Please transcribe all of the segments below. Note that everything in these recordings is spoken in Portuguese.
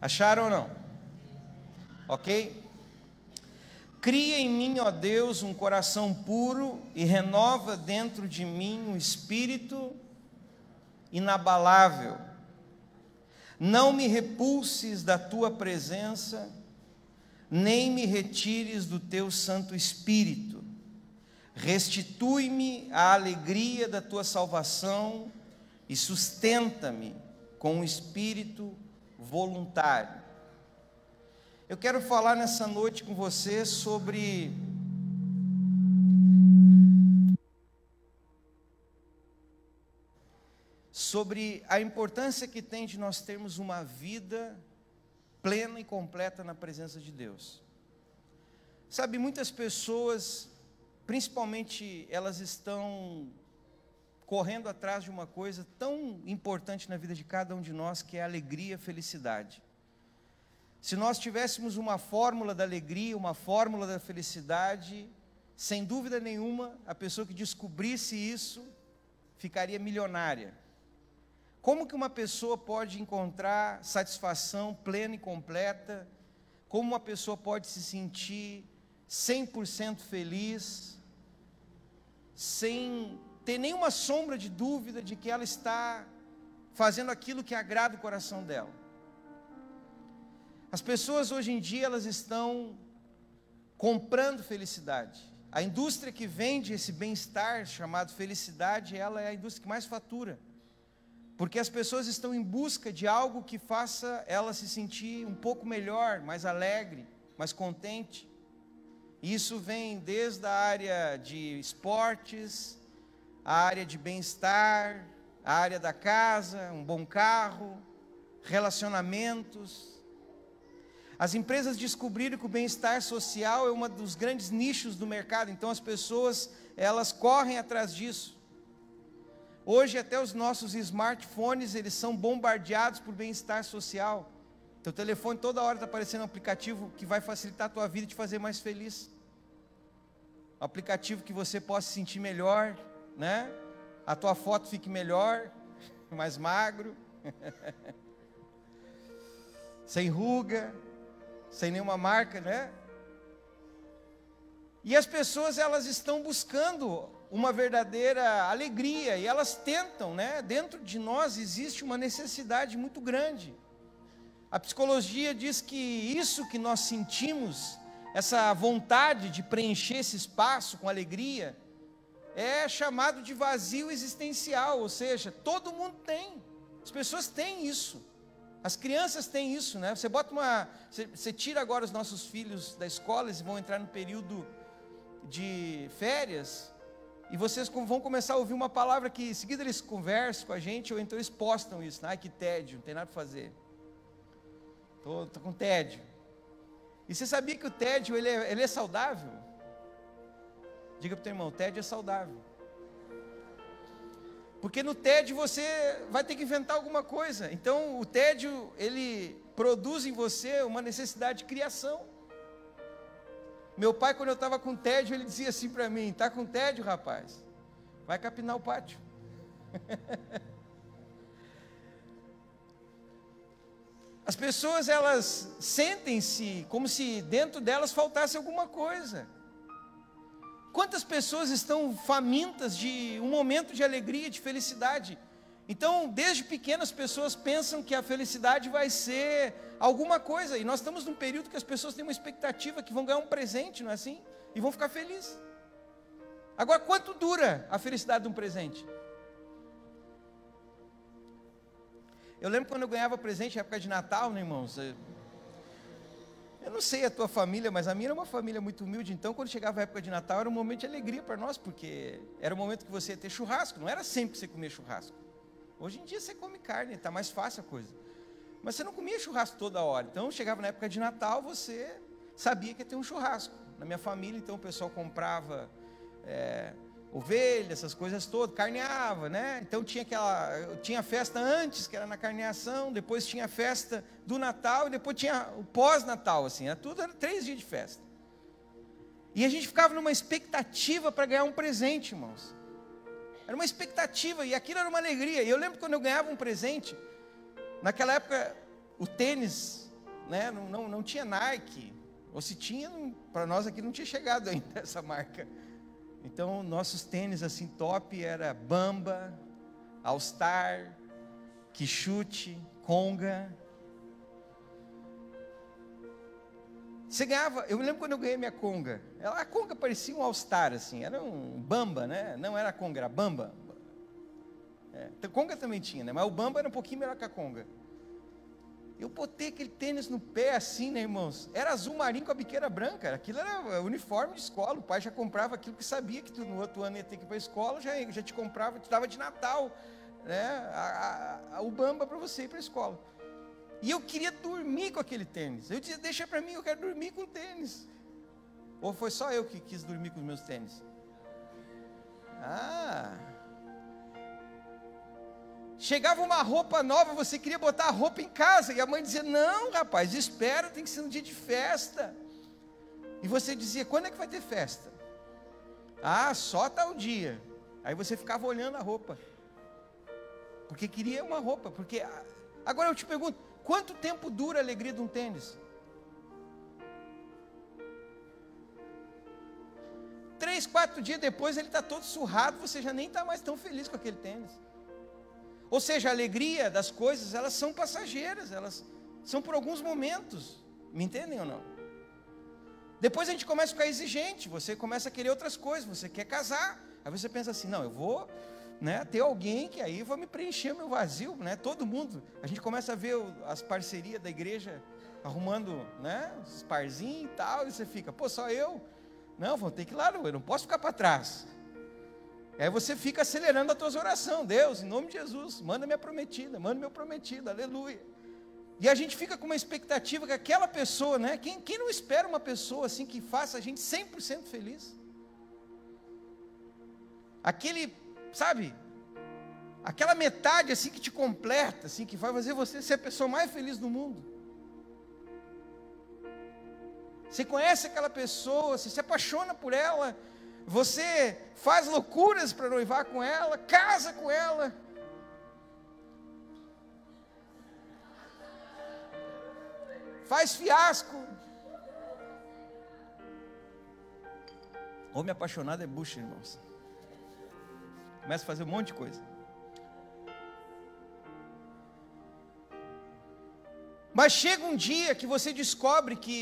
Acharam ou não? Ok? Cria em mim, ó Deus, um coração puro e renova dentro de mim um espírito inabalável. Não me repulses da tua presença, nem me retires do teu Santo Espírito. Restitui-me a alegria da tua salvação e sustenta-me com um espírito voluntário. Eu quero falar nessa noite com você sobre sobre a importância que tem de nós termos uma vida plena e completa na presença de Deus. Sabe, muitas pessoas, principalmente elas estão correndo atrás de uma coisa tão importante na vida de cada um de nós, que é a alegria e a felicidade. Se nós tivéssemos uma fórmula da alegria, uma fórmula da felicidade, sem dúvida nenhuma, a pessoa que descobrisse isso ficaria milionária. Como que uma pessoa pode encontrar satisfação plena e completa? Como uma pessoa pode se sentir 100% feliz, sem ter nenhuma sombra de dúvida de que ela está fazendo aquilo que agrada o coração dela? As pessoas hoje em dia elas estão comprando felicidade. A indústria que vende esse bem-estar chamado felicidade, ela é a indústria que mais fatura. Porque as pessoas estão em busca de algo que faça ela se sentir um pouco melhor, mais alegre, mais contente. Isso vem desde a área de esportes, a área de bem-estar, a área da casa, um bom carro, relacionamentos, as empresas descobriram que o bem-estar social é um dos grandes nichos do mercado, então as pessoas, elas correm atrás disso. Hoje até os nossos smartphones, eles são bombardeados por bem-estar social. Teu telefone toda hora está aparecendo um aplicativo que vai facilitar a tua vida e te fazer mais feliz. Um aplicativo que você possa se sentir melhor, né? A tua foto fique melhor, mais magro, sem ruga, sem nenhuma marca, né? E as pessoas elas estão buscando uma verdadeira alegria e elas tentam, né? Dentro de nós existe uma necessidade muito grande. A psicologia diz que isso que nós sentimos, essa vontade de preencher esse espaço com alegria, é chamado de vazio existencial, ou seja, todo mundo tem. As pessoas têm isso. As crianças têm isso, né? Você bota uma. Você, você, tira agora os nossos filhos da escola, eles vão entrar no período de férias, e vocês vão começar a ouvir uma palavra que em seguida eles conversam com a gente, ou então eles postam isso. Ai, que tédio, não tem nada para fazer. Tô, tô, com tédio. E você sabia que o tédio ele é, ele é saudável? Diga para o teu irmão, o tédio é saudável. Porque no tédio você vai ter que inventar alguma coisa. Então o tédio, ele produz em você uma necessidade de criação. Meu pai, quando eu estava com tédio, ele dizia assim para mim: Está com tédio, rapaz? Vai capinar o pátio. As pessoas, elas sentem-se como se dentro delas faltasse alguma coisa. Quantas pessoas estão famintas de um momento de alegria, de felicidade? Então, desde pequenas pessoas pensam que a felicidade vai ser alguma coisa, e nós estamos num período que as pessoas têm uma expectativa que vão ganhar um presente, não é assim? E vão ficar felizes. Agora, quanto dura a felicidade de um presente? Eu lembro quando eu ganhava presente na época de Natal, né, irmãos? Eu não sei a tua família, mas a minha era uma família muito humilde, então quando chegava a época de Natal era um momento de alegria para nós, porque era o momento que você ia ter churrasco, não era sempre que você comia churrasco. Hoje em dia você come carne, está mais fácil a coisa. Mas você não comia churrasco toda hora. Então chegava na época de Natal, você sabia que ia ter um churrasco. Na minha família, então o pessoal comprava é, ovelha, essas coisas todas, carneava, né? Então tinha aquela, tinha festa antes, que era na carneação, depois tinha a festa do Natal e depois tinha o pós-Natal, assim, era tudo, era três dias de festa. E a gente ficava numa expectativa para ganhar um presente, irmãos. Era uma expectativa e aquilo era uma alegria. E eu lembro quando eu ganhava um presente, naquela época o tênis né, não, não, não tinha Nike. Ou se tinha, para nós aqui não tinha chegado ainda essa marca. Então, nossos tênis assim top era Bamba, All Star, Quixute, Conga. Você ganhava, eu me lembro quando eu ganhei minha Conga. a Conga parecia um All Star, assim, era um Bamba, né? Não era Conga, era Bamba. É, Conga também tinha, né? Mas o Bamba era um pouquinho melhor que a Conga. Eu botei aquele tênis no pé assim, né, irmãos? Era azul marinho com a biqueira branca. Aquilo era uniforme de escola. O pai já comprava aquilo que sabia que tu no outro ano ia ter que ir para a escola, já, já te comprava, te dava de Natal, né? A, a, a, o bamba para você ir para a escola. E eu queria dormir com aquele tênis. Eu dizia, deixa para mim, eu quero dormir com tênis. Ou foi só eu que quis dormir com os meus tênis? Ah, Chegava uma roupa nova, você queria botar a roupa em casa, e a mãe dizia: Não, rapaz, espera, tem que ser um dia de festa. E você dizia: Quando é que vai ter festa? Ah, só tal dia. Aí você ficava olhando a roupa, porque queria uma roupa. Porque agora eu te pergunto: quanto tempo dura a alegria de um tênis? Três, quatro dias depois ele está todo surrado, você já nem está mais tão feliz com aquele tênis. Ou seja, a alegria das coisas, elas são passageiras, elas são por alguns momentos. Me entendem ou não? Depois a gente começa a ficar exigente, você começa a querer outras coisas, você quer casar. Aí você pensa assim: não, eu vou né, ter alguém que aí vai me preencher meu vazio, né? Todo mundo. A gente começa a ver as parcerias da igreja arrumando, né, os parzinhos e tal, e você fica, pô, só eu? Não, vou ter que ir lá, eu não posso ficar para trás. Aí você fica acelerando as tuas orações. Deus, em nome de Jesus, manda minha prometida, manda meu prometido, aleluia. E a gente fica com uma expectativa que aquela pessoa, né? Quem, quem não espera uma pessoa assim que faça a gente 100% feliz? Aquele, sabe? Aquela metade assim que te completa, assim, que vai fazer você ser a pessoa mais feliz do mundo. Você conhece aquela pessoa, você se apaixona por ela, você faz loucuras para noivar com ela, casa com ela. Faz fiasco. Homem apaixonado é bucha, irmãos. Começa a fazer um monte de coisa. Mas chega um dia que você descobre que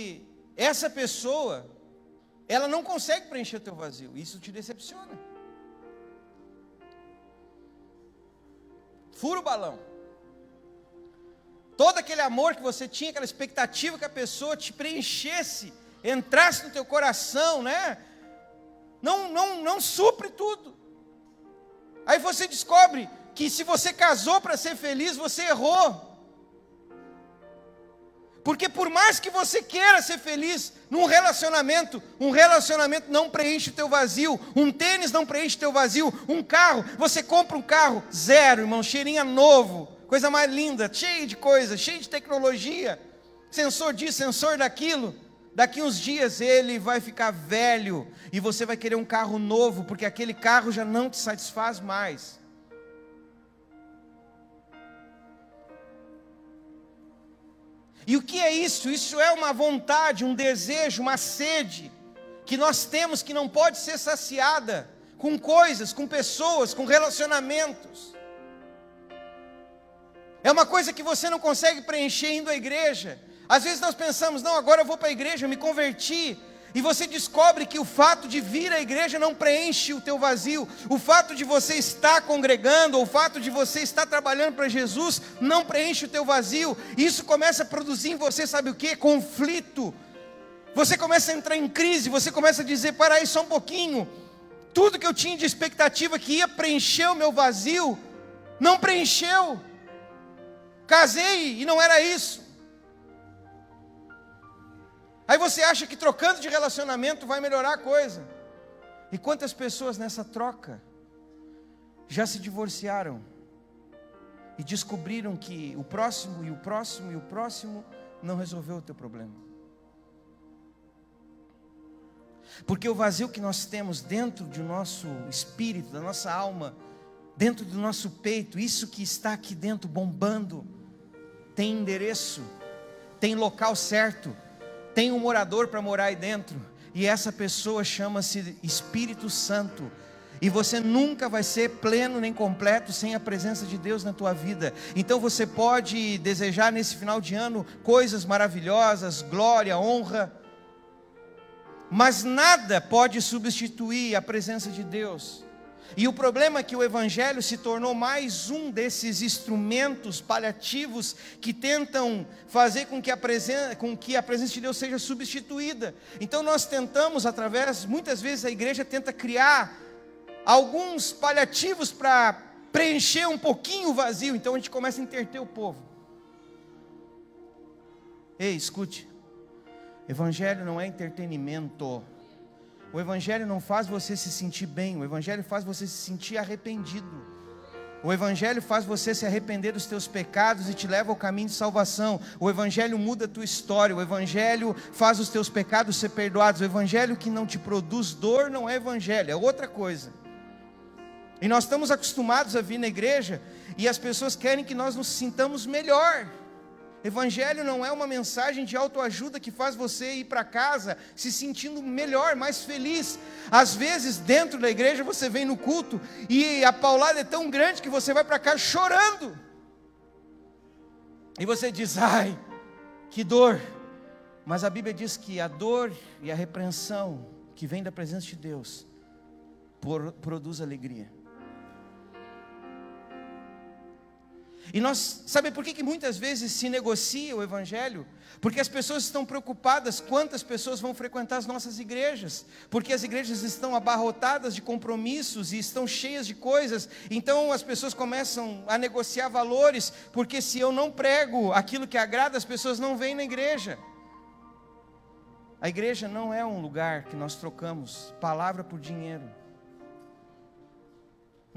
essa pessoa ela não consegue preencher o teu vazio. Isso te decepciona. Fura o balão. Todo aquele amor que você tinha, aquela expectativa que a pessoa te preenchesse, entrasse no teu coração, né? Não, não, não supre tudo. Aí você descobre que se você casou para ser feliz, você errou. Porque por mais que você queira ser feliz num relacionamento, um relacionamento não preenche o teu vazio, um tênis não preenche o teu vazio, um carro, você compra um carro zero, irmão, cheirinha novo, coisa mais linda, cheio de coisa, cheio de tecnologia, sensor disso, sensor daquilo. Daqui uns dias ele vai ficar velho e você vai querer um carro novo, porque aquele carro já não te satisfaz mais. E o que é isso? Isso é uma vontade, um desejo, uma sede que nós temos que não pode ser saciada com coisas, com pessoas, com relacionamentos. É uma coisa que você não consegue preencher indo à igreja. Às vezes nós pensamos, não, agora eu vou para a igreja, eu me converti, e você descobre que o fato de vir à igreja não preenche o teu vazio. O fato de você estar congregando, ou o fato de você estar trabalhando para Jesus, não preenche o teu vazio. Isso começa a produzir em você, sabe o que? Conflito. Você começa a entrar em crise, você começa a dizer: para aí só um pouquinho. Tudo que eu tinha de expectativa que ia preencher o meu vazio, não preencheu. Casei e não era isso. Aí você acha que trocando de relacionamento vai melhorar a coisa. E quantas pessoas nessa troca já se divorciaram e descobriram que o próximo e o próximo e o próximo não resolveu o teu problema? Porque o vazio que nós temos dentro do nosso espírito, da nossa alma, dentro do nosso peito, isso que está aqui dentro bombando, tem endereço tem local certo, tem um morador para morar aí dentro, e essa pessoa chama-se Espírito Santo. E você nunca vai ser pleno nem completo sem a presença de Deus na tua vida. Então você pode desejar nesse final de ano coisas maravilhosas, glória, honra, mas nada pode substituir a presença de Deus. E o problema é que o Evangelho se tornou mais um desses instrumentos paliativos que tentam fazer com que a presença, com que a presença de Deus seja substituída. Então nós tentamos, através, muitas vezes a igreja tenta criar alguns paliativos para preencher um pouquinho o vazio. Então a gente começa a interter o povo. Ei, escute. Evangelho não é entretenimento. O Evangelho não faz você se sentir bem, o Evangelho faz você se sentir arrependido. O Evangelho faz você se arrepender dos teus pecados e te leva ao caminho de salvação. O Evangelho muda a tua história. O Evangelho faz os teus pecados ser perdoados. O Evangelho que não te produz dor não é Evangelho, é outra coisa. E nós estamos acostumados a vir na igreja e as pessoas querem que nós nos sintamos melhor. Evangelho não é uma mensagem de autoajuda que faz você ir para casa se sentindo melhor, mais feliz. Às vezes, dentro da igreja, você vem no culto e a paulada é tão grande que você vai para casa chorando. E você diz: ai, que dor. Mas a Bíblia diz que a dor e a repreensão que vem da presença de Deus produz alegria. E nós, sabe por que, que muitas vezes se negocia o Evangelho? Porque as pessoas estão preocupadas quantas pessoas vão frequentar as nossas igrejas, porque as igrejas estão abarrotadas de compromissos e estão cheias de coisas, então as pessoas começam a negociar valores, porque se eu não prego aquilo que agrada, as pessoas não vêm na igreja. A igreja não é um lugar que nós trocamos palavra por dinheiro.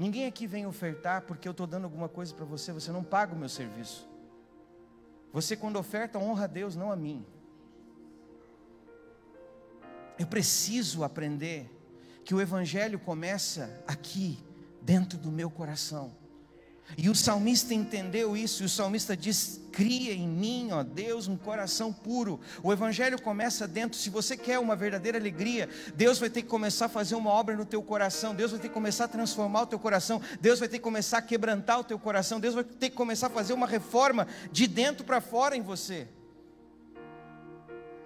Ninguém aqui vem ofertar porque eu estou dando alguma coisa para você, você não paga o meu serviço. Você, quando oferta, honra a Deus, não a mim. Eu preciso aprender que o Evangelho começa aqui, dentro do meu coração. E o salmista entendeu isso, e o salmista diz: Cria em mim, ó Deus, um coração puro. O evangelho começa dentro. Se você quer uma verdadeira alegria, Deus vai ter que começar a fazer uma obra no teu coração. Deus vai ter que começar a transformar o teu coração. Deus vai ter que começar a quebrantar o teu coração. Deus vai ter que começar a fazer uma reforma de dentro para fora em você.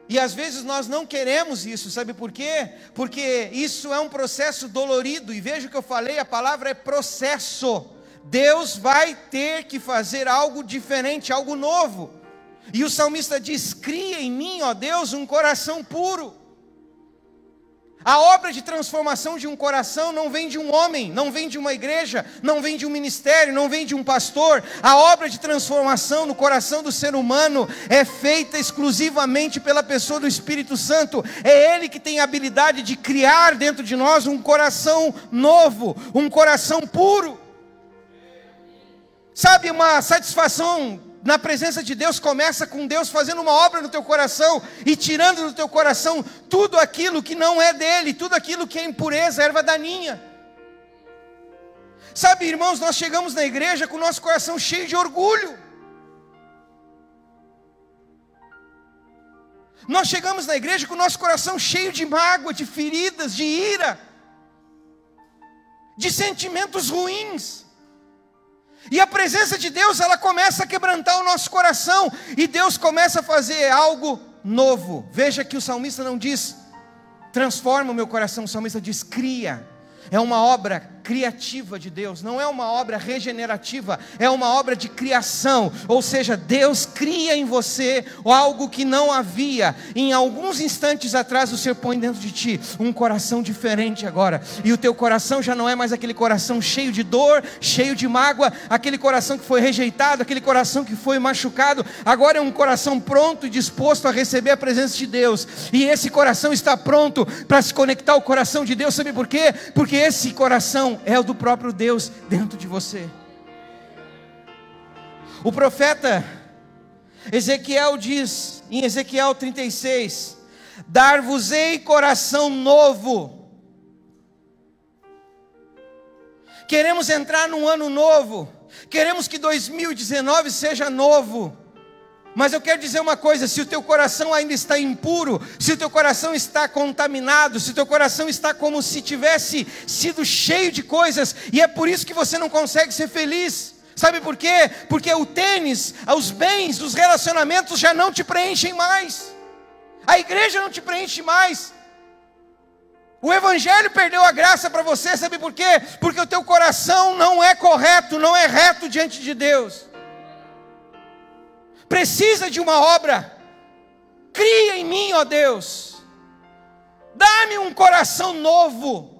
E às vezes nós não queremos isso, sabe por quê? Porque isso é um processo dolorido. E veja o que eu falei: a palavra é processo. Deus vai ter que fazer algo diferente, algo novo. E o salmista diz: Cria em mim, ó Deus, um coração puro. A obra de transformação de um coração não vem de um homem, não vem de uma igreja, não vem de um ministério, não vem de um pastor. A obra de transformação no coração do ser humano é feita exclusivamente pela pessoa do Espírito Santo. É Ele que tem a habilidade de criar dentro de nós um coração novo, um coração puro. Sabe, uma satisfação na presença de Deus começa com Deus fazendo uma obra no teu coração e tirando do teu coração tudo aquilo que não é dele, tudo aquilo que é impureza, erva daninha. Sabe, irmãos, nós chegamos na igreja com o nosso coração cheio de orgulho. Nós chegamos na igreja com o nosso coração cheio de mágoa, de feridas, de ira, de sentimentos ruins. E a presença de Deus, ela começa a quebrantar o nosso coração, e Deus começa a fazer algo novo. Veja que o salmista não diz, transforma o meu coração, o salmista diz, cria. É uma obra criativa de Deus, não é uma obra regenerativa, é uma obra de criação, ou seja, Deus cria em você algo que não havia. Em alguns instantes atrás, o Senhor põe dentro de ti um coração diferente agora, e o teu coração já não é mais aquele coração cheio de dor, cheio de mágoa, aquele coração que foi rejeitado, aquele coração que foi machucado, agora é um coração pronto e disposto a receber a presença de Deus, e esse coração está pronto para se conectar ao coração de Deus, sabe por quê? Porque esse coração é o do próprio Deus dentro de você. O profeta Ezequiel diz em Ezequiel 36: Dar-vos-ei coração novo. Queremos entrar num ano novo, queremos que 2019 seja novo. Mas eu quero dizer uma coisa: se o teu coração ainda está impuro, se o teu coração está contaminado, se o teu coração está como se tivesse sido cheio de coisas, e é por isso que você não consegue ser feliz. Sabe por quê? Porque o tênis, os bens, os relacionamentos já não te preenchem mais. A igreja não te preenche mais. O evangelho perdeu a graça para você, sabe por quê? Porque o teu coração não é correto, não é reto diante de Deus precisa de uma obra. Cria em mim, ó Deus. Dá-me um coração novo.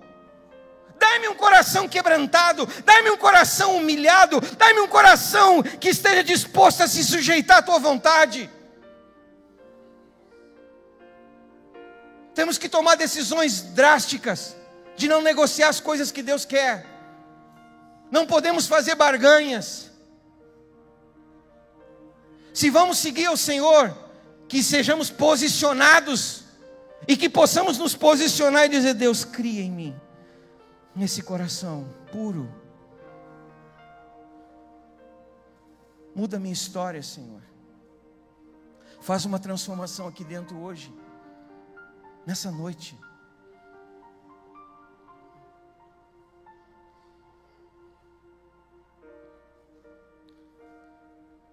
Dá-me um coração quebrantado, dá-me um coração humilhado, dá-me um coração que esteja disposto a se sujeitar à tua vontade. Temos que tomar decisões drásticas de não negociar as coisas que Deus quer. Não podemos fazer barganhas. Se vamos seguir o Senhor, que sejamos posicionados e que possamos nos posicionar e dizer: Deus, cria em mim, nesse coração puro. Muda minha história, Senhor. Faz uma transformação aqui dentro hoje, nessa noite.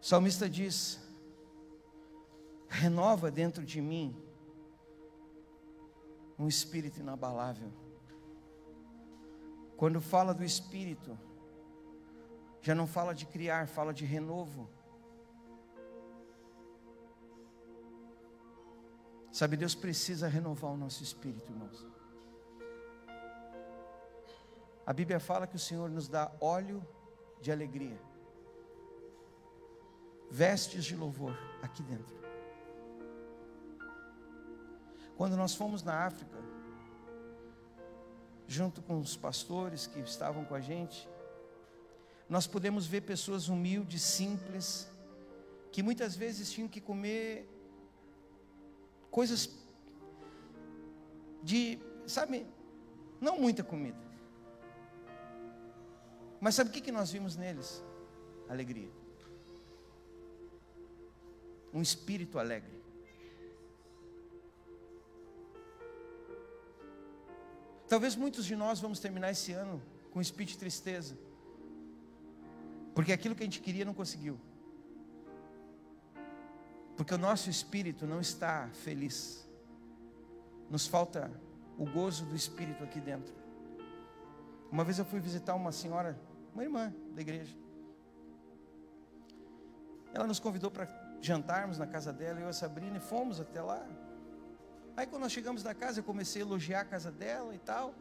O salmista diz: renova dentro de mim um espírito inabalável. Quando fala do espírito, já não fala de criar, fala de renovo. Sabe, Deus precisa renovar o nosso espírito, irmãos. A Bíblia fala que o Senhor nos dá óleo de alegria vestes de louvor aqui dentro. Quando nós fomos na África, junto com os pastores que estavam com a gente, nós pudemos ver pessoas humildes, simples, que muitas vezes tinham que comer coisas de, sabe, não muita comida. Mas sabe o que nós vimos neles? Alegria um espírito alegre. Talvez muitos de nós vamos terminar esse ano com um espírito de tristeza, porque aquilo que a gente queria não conseguiu, porque o nosso espírito não está feliz, nos falta o gozo do espírito aqui dentro. Uma vez eu fui visitar uma senhora, uma irmã da igreja, ela nos convidou para jantarmos na casa dela, eu e a Sabrina, e fomos até lá. Aí quando nós chegamos na casa, eu comecei a elogiar a casa dela e tal.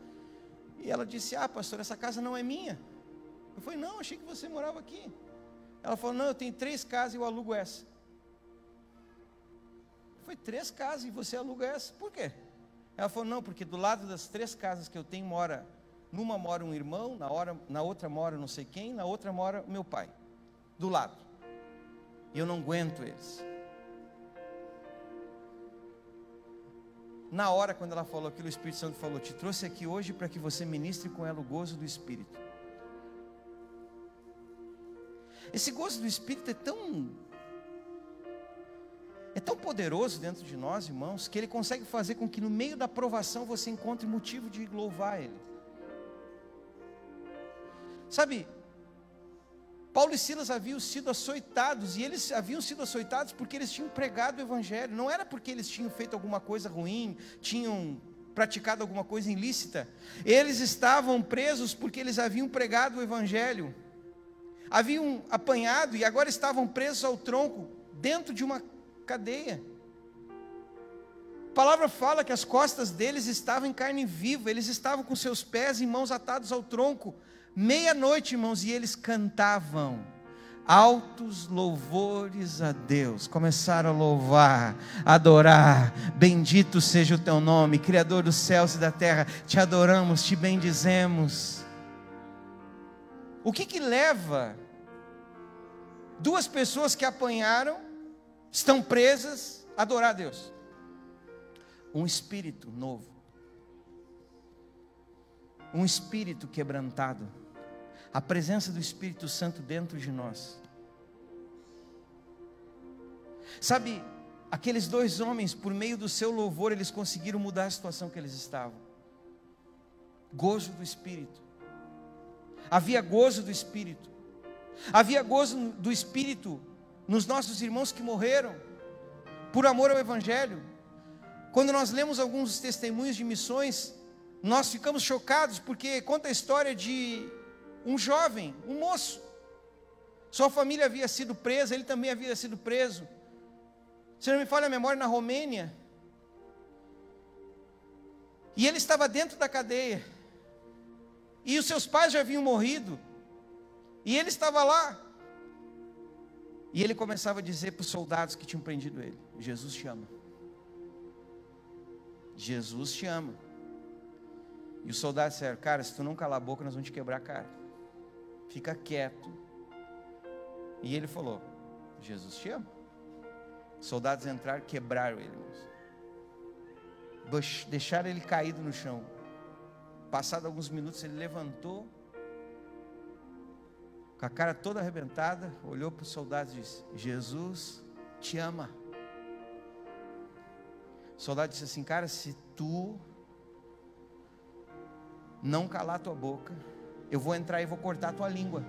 E ela disse: Ah, pastor, essa casa não é minha. Eu falei: Não, achei que você morava aqui. Ela falou: Não, eu tenho três casas e eu alugo essa. Foi três casas e você aluga essa. Por quê? Ela falou: Não, porque do lado das três casas que eu tenho mora, numa mora um irmão, na, hora, na outra mora não sei quem, na outra mora meu pai. Do lado. E eu não aguento eles. Na hora, quando ela falou aquilo, o Espírito Santo falou: Te trouxe aqui hoje para que você ministre com ela o gozo do Espírito. Esse gozo do Espírito é tão. É tão poderoso dentro de nós, irmãos, que ele consegue fazer com que no meio da provação você encontre motivo de louvar Ele. Sabe, Paulo e Silas haviam sido açoitados, e eles haviam sido açoitados porque eles tinham pregado o Evangelho, não era porque eles tinham feito alguma coisa ruim, tinham praticado alguma coisa ilícita, eles estavam presos porque eles haviam pregado o Evangelho, haviam apanhado e agora estavam presos ao tronco, dentro de uma cadeia. A palavra fala que as costas deles estavam em carne viva, eles estavam com seus pés e mãos atados ao tronco, meia-noite, irmãos, e eles cantavam altos louvores a Deus. Começaram a louvar, adorar. Bendito seja o teu nome, Criador dos céus e da terra. Te adoramos, te bendizemos. O que que leva duas pessoas que apanharam, estão presas, a adorar a Deus? Um espírito novo. Um espírito quebrantado a presença do Espírito Santo dentro de nós. Sabe, aqueles dois homens, por meio do seu louvor, eles conseguiram mudar a situação que eles estavam. Gozo do Espírito. Havia gozo do Espírito. Havia gozo do Espírito nos nossos irmãos que morreram por amor ao Evangelho. Quando nós lemos alguns testemunhos de missões, nós ficamos chocados porque conta a história de um jovem, um moço. Sua família havia sido presa, ele também havia sido preso. Se não me falha a memória, na Romênia. E ele estava dentro da cadeia. E os seus pais já haviam morrido. E ele estava lá. E ele começava a dizer para os soldados que tinham prendido ele: Jesus te ama. Jesus te ama. E os soldados disseram: Cara, se tu não calar a boca, nós vamos te quebrar a cara. Fica quieto. E ele falou: Jesus te ama. Os soldados entraram, quebraram ele, irmãos. Deixaram ele caído no chão. Passado alguns minutos, ele levantou, com a cara toda arrebentada, olhou para os soldados e disse: Jesus te ama. O soldado disse assim: Cara, se tu não calar tua boca, eu vou entrar e vou cortar tua língua.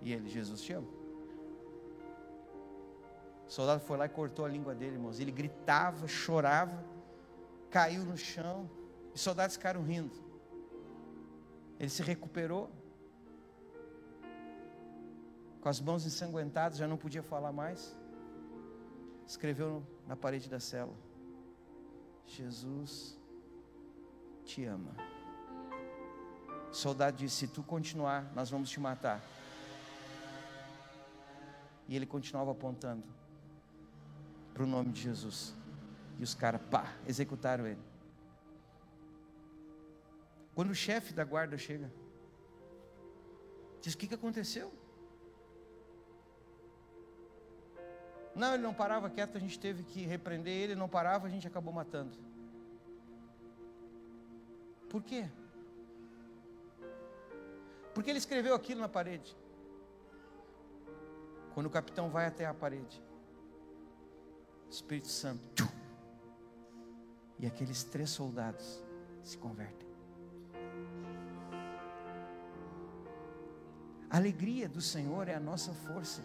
E ele, Jesus te ama. O soldado foi lá e cortou a língua dele, irmãos. Ele gritava, chorava, caiu no chão. E os soldados ficaram rindo. Ele se recuperou. Com as mãos ensanguentadas, já não podia falar mais. Escreveu na parede da cela: Jesus te ama. O soldado disse: Se tu continuar, nós vamos te matar. E ele continuava apontando para o nome de Jesus. E os caras, pá, executaram ele. Quando o chefe da guarda chega, diz: O que, que aconteceu? Não, ele não parava quieto, a gente teve que repreender ele, não parava, a gente acabou matando. Por quê? Porque ele escreveu aquilo na parede. Quando o capitão vai até a parede, Espírito Santo, tchum, e aqueles três soldados se convertem. A alegria do Senhor é a nossa força.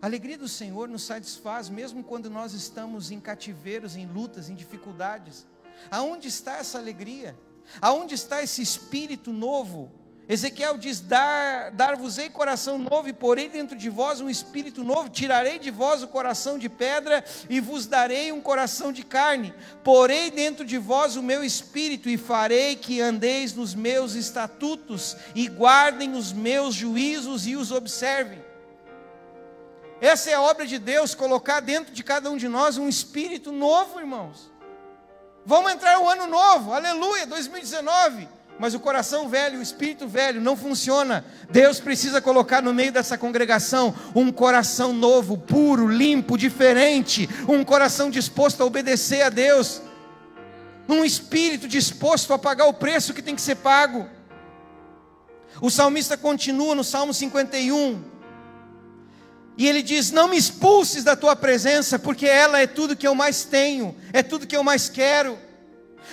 A alegria do Senhor nos satisfaz mesmo quando nós estamos em cativeiros, em lutas, em dificuldades. Aonde está essa alegria? Aonde está esse espírito novo Ezequiel diz: Dar, Dar-vos-ei coração novo, e porei dentro de vós um espírito novo, tirarei de vós o coração de pedra, e vos darei um coração de carne. Porei dentro de vós o meu espírito, e farei que andeis nos meus estatutos, e guardem os meus juízos e os observem. Essa é a obra de Deus, colocar dentro de cada um de nós um espírito novo, irmãos. Vamos entrar o ano novo, aleluia, 2019 mas o coração velho, o espírito velho não funciona. Deus precisa colocar no meio dessa congregação um coração novo, puro, limpo, diferente, um coração disposto a obedecer a Deus, um espírito disposto a pagar o preço que tem que ser pago. O salmista continua no Salmo 51, e ele diz: Não me expulses da tua presença, porque ela é tudo que eu mais tenho, é tudo que eu mais quero.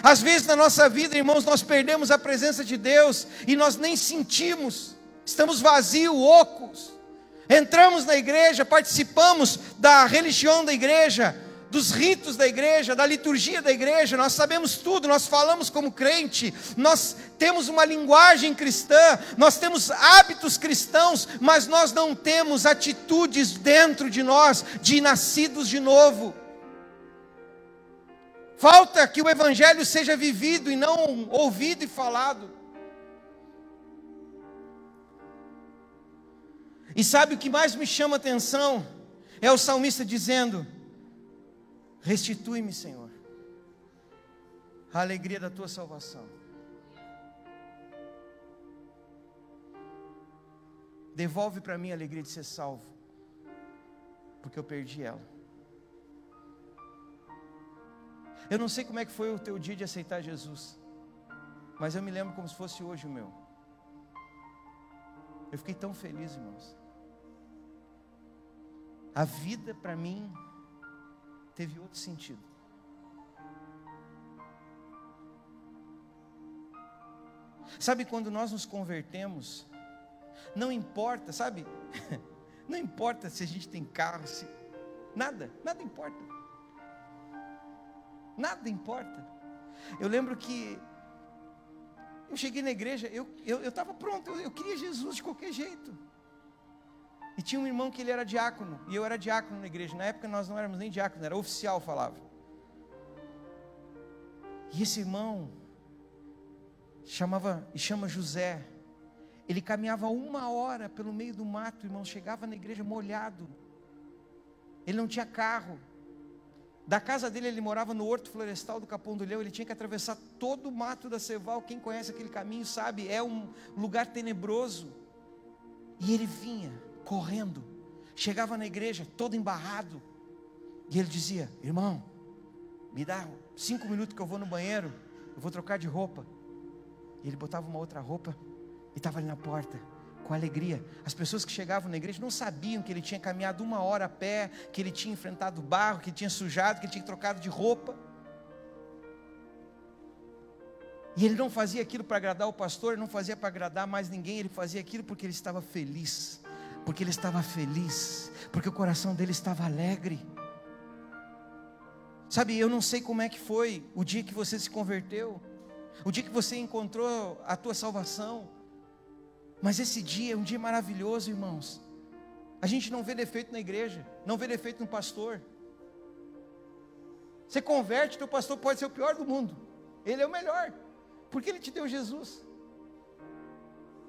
Às vezes na nossa vida, irmãos, nós perdemos a presença de Deus e nós nem sentimos, estamos vazios, ocos. Entramos na igreja, participamos da religião da igreja, dos ritos da igreja, da liturgia da igreja, nós sabemos tudo, nós falamos como crente, nós temos uma linguagem cristã, nós temos hábitos cristãos, mas nós não temos atitudes dentro de nós de nascidos de novo. Falta que o Evangelho seja vivido e não ouvido e falado. E sabe o que mais me chama atenção? É o salmista dizendo: Restitui-me, Senhor, a alegria da tua salvação. Devolve para mim a alegria de ser salvo, porque eu perdi ela. Eu não sei como é que foi o teu dia de aceitar Jesus, mas eu me lembro como se fosse hoje o meu. Eu fiquei tão feliz, irmãos. a vida para mim teve outro sentido. Sabe quando nós nos convertemos, não importa, sabe? Não importa se a gente tem carro, se nada, nada importa. Nada importa. Eu lembro que eu cheguei na igreja, eu estava eu, eu pronto, eu, eu queria Jesus de qualquer jeito. E tinha um irmão que ele era diácono, e eu era diácono na igreja. Na época nós não éramos nem diácono, era oficial, falava. E esse irmão chamava e chama José. Ele caminhava uma hora pelo meio do mato, irmão, chegava na igreja molhado. Ele não tinha carro. Da casa dele, ele morava no Horto Florestal do Capão do Leão. Ele tinha que atravessar todo o mato da Ceval. Quem conhece aquele caminho sabe, é um lugar tenebroso. E ele vinha correndo, chegava na igreja todo embarrado. E ele dizia: Irmão, me dá cinco minutos que eu vou no banheiro, eu vou trocar de roupa. E ele botava uma outra roupa e estava ali na porta, com alegria. As pessoas que chegavam na igreja não sabiam que ele tinha caminhado uma hora a pé, que ele tinha enfrentado barro, que ele tinha sujado, que ele tinha trocado de roupa. E ele não fazia aquilo para agradar o pastor, não fazia para agradar mais ninguém, ele fazia aquilo porque ele estava feliz. Porque ele estava feliz, porque o coração dele estava alegre. Sabe, eu não sei como é que foi o dia que você se converteu, o dia que você encontrou a tua salvação. Mas esse dia é um dia maravilhoso, irmãos. A gente não vê defeito na igreja, não vê defeito no pastor. Você converte, teu pastor pode ser o pior do mundo. Ele é o melhor, porque ele te deu Jesus.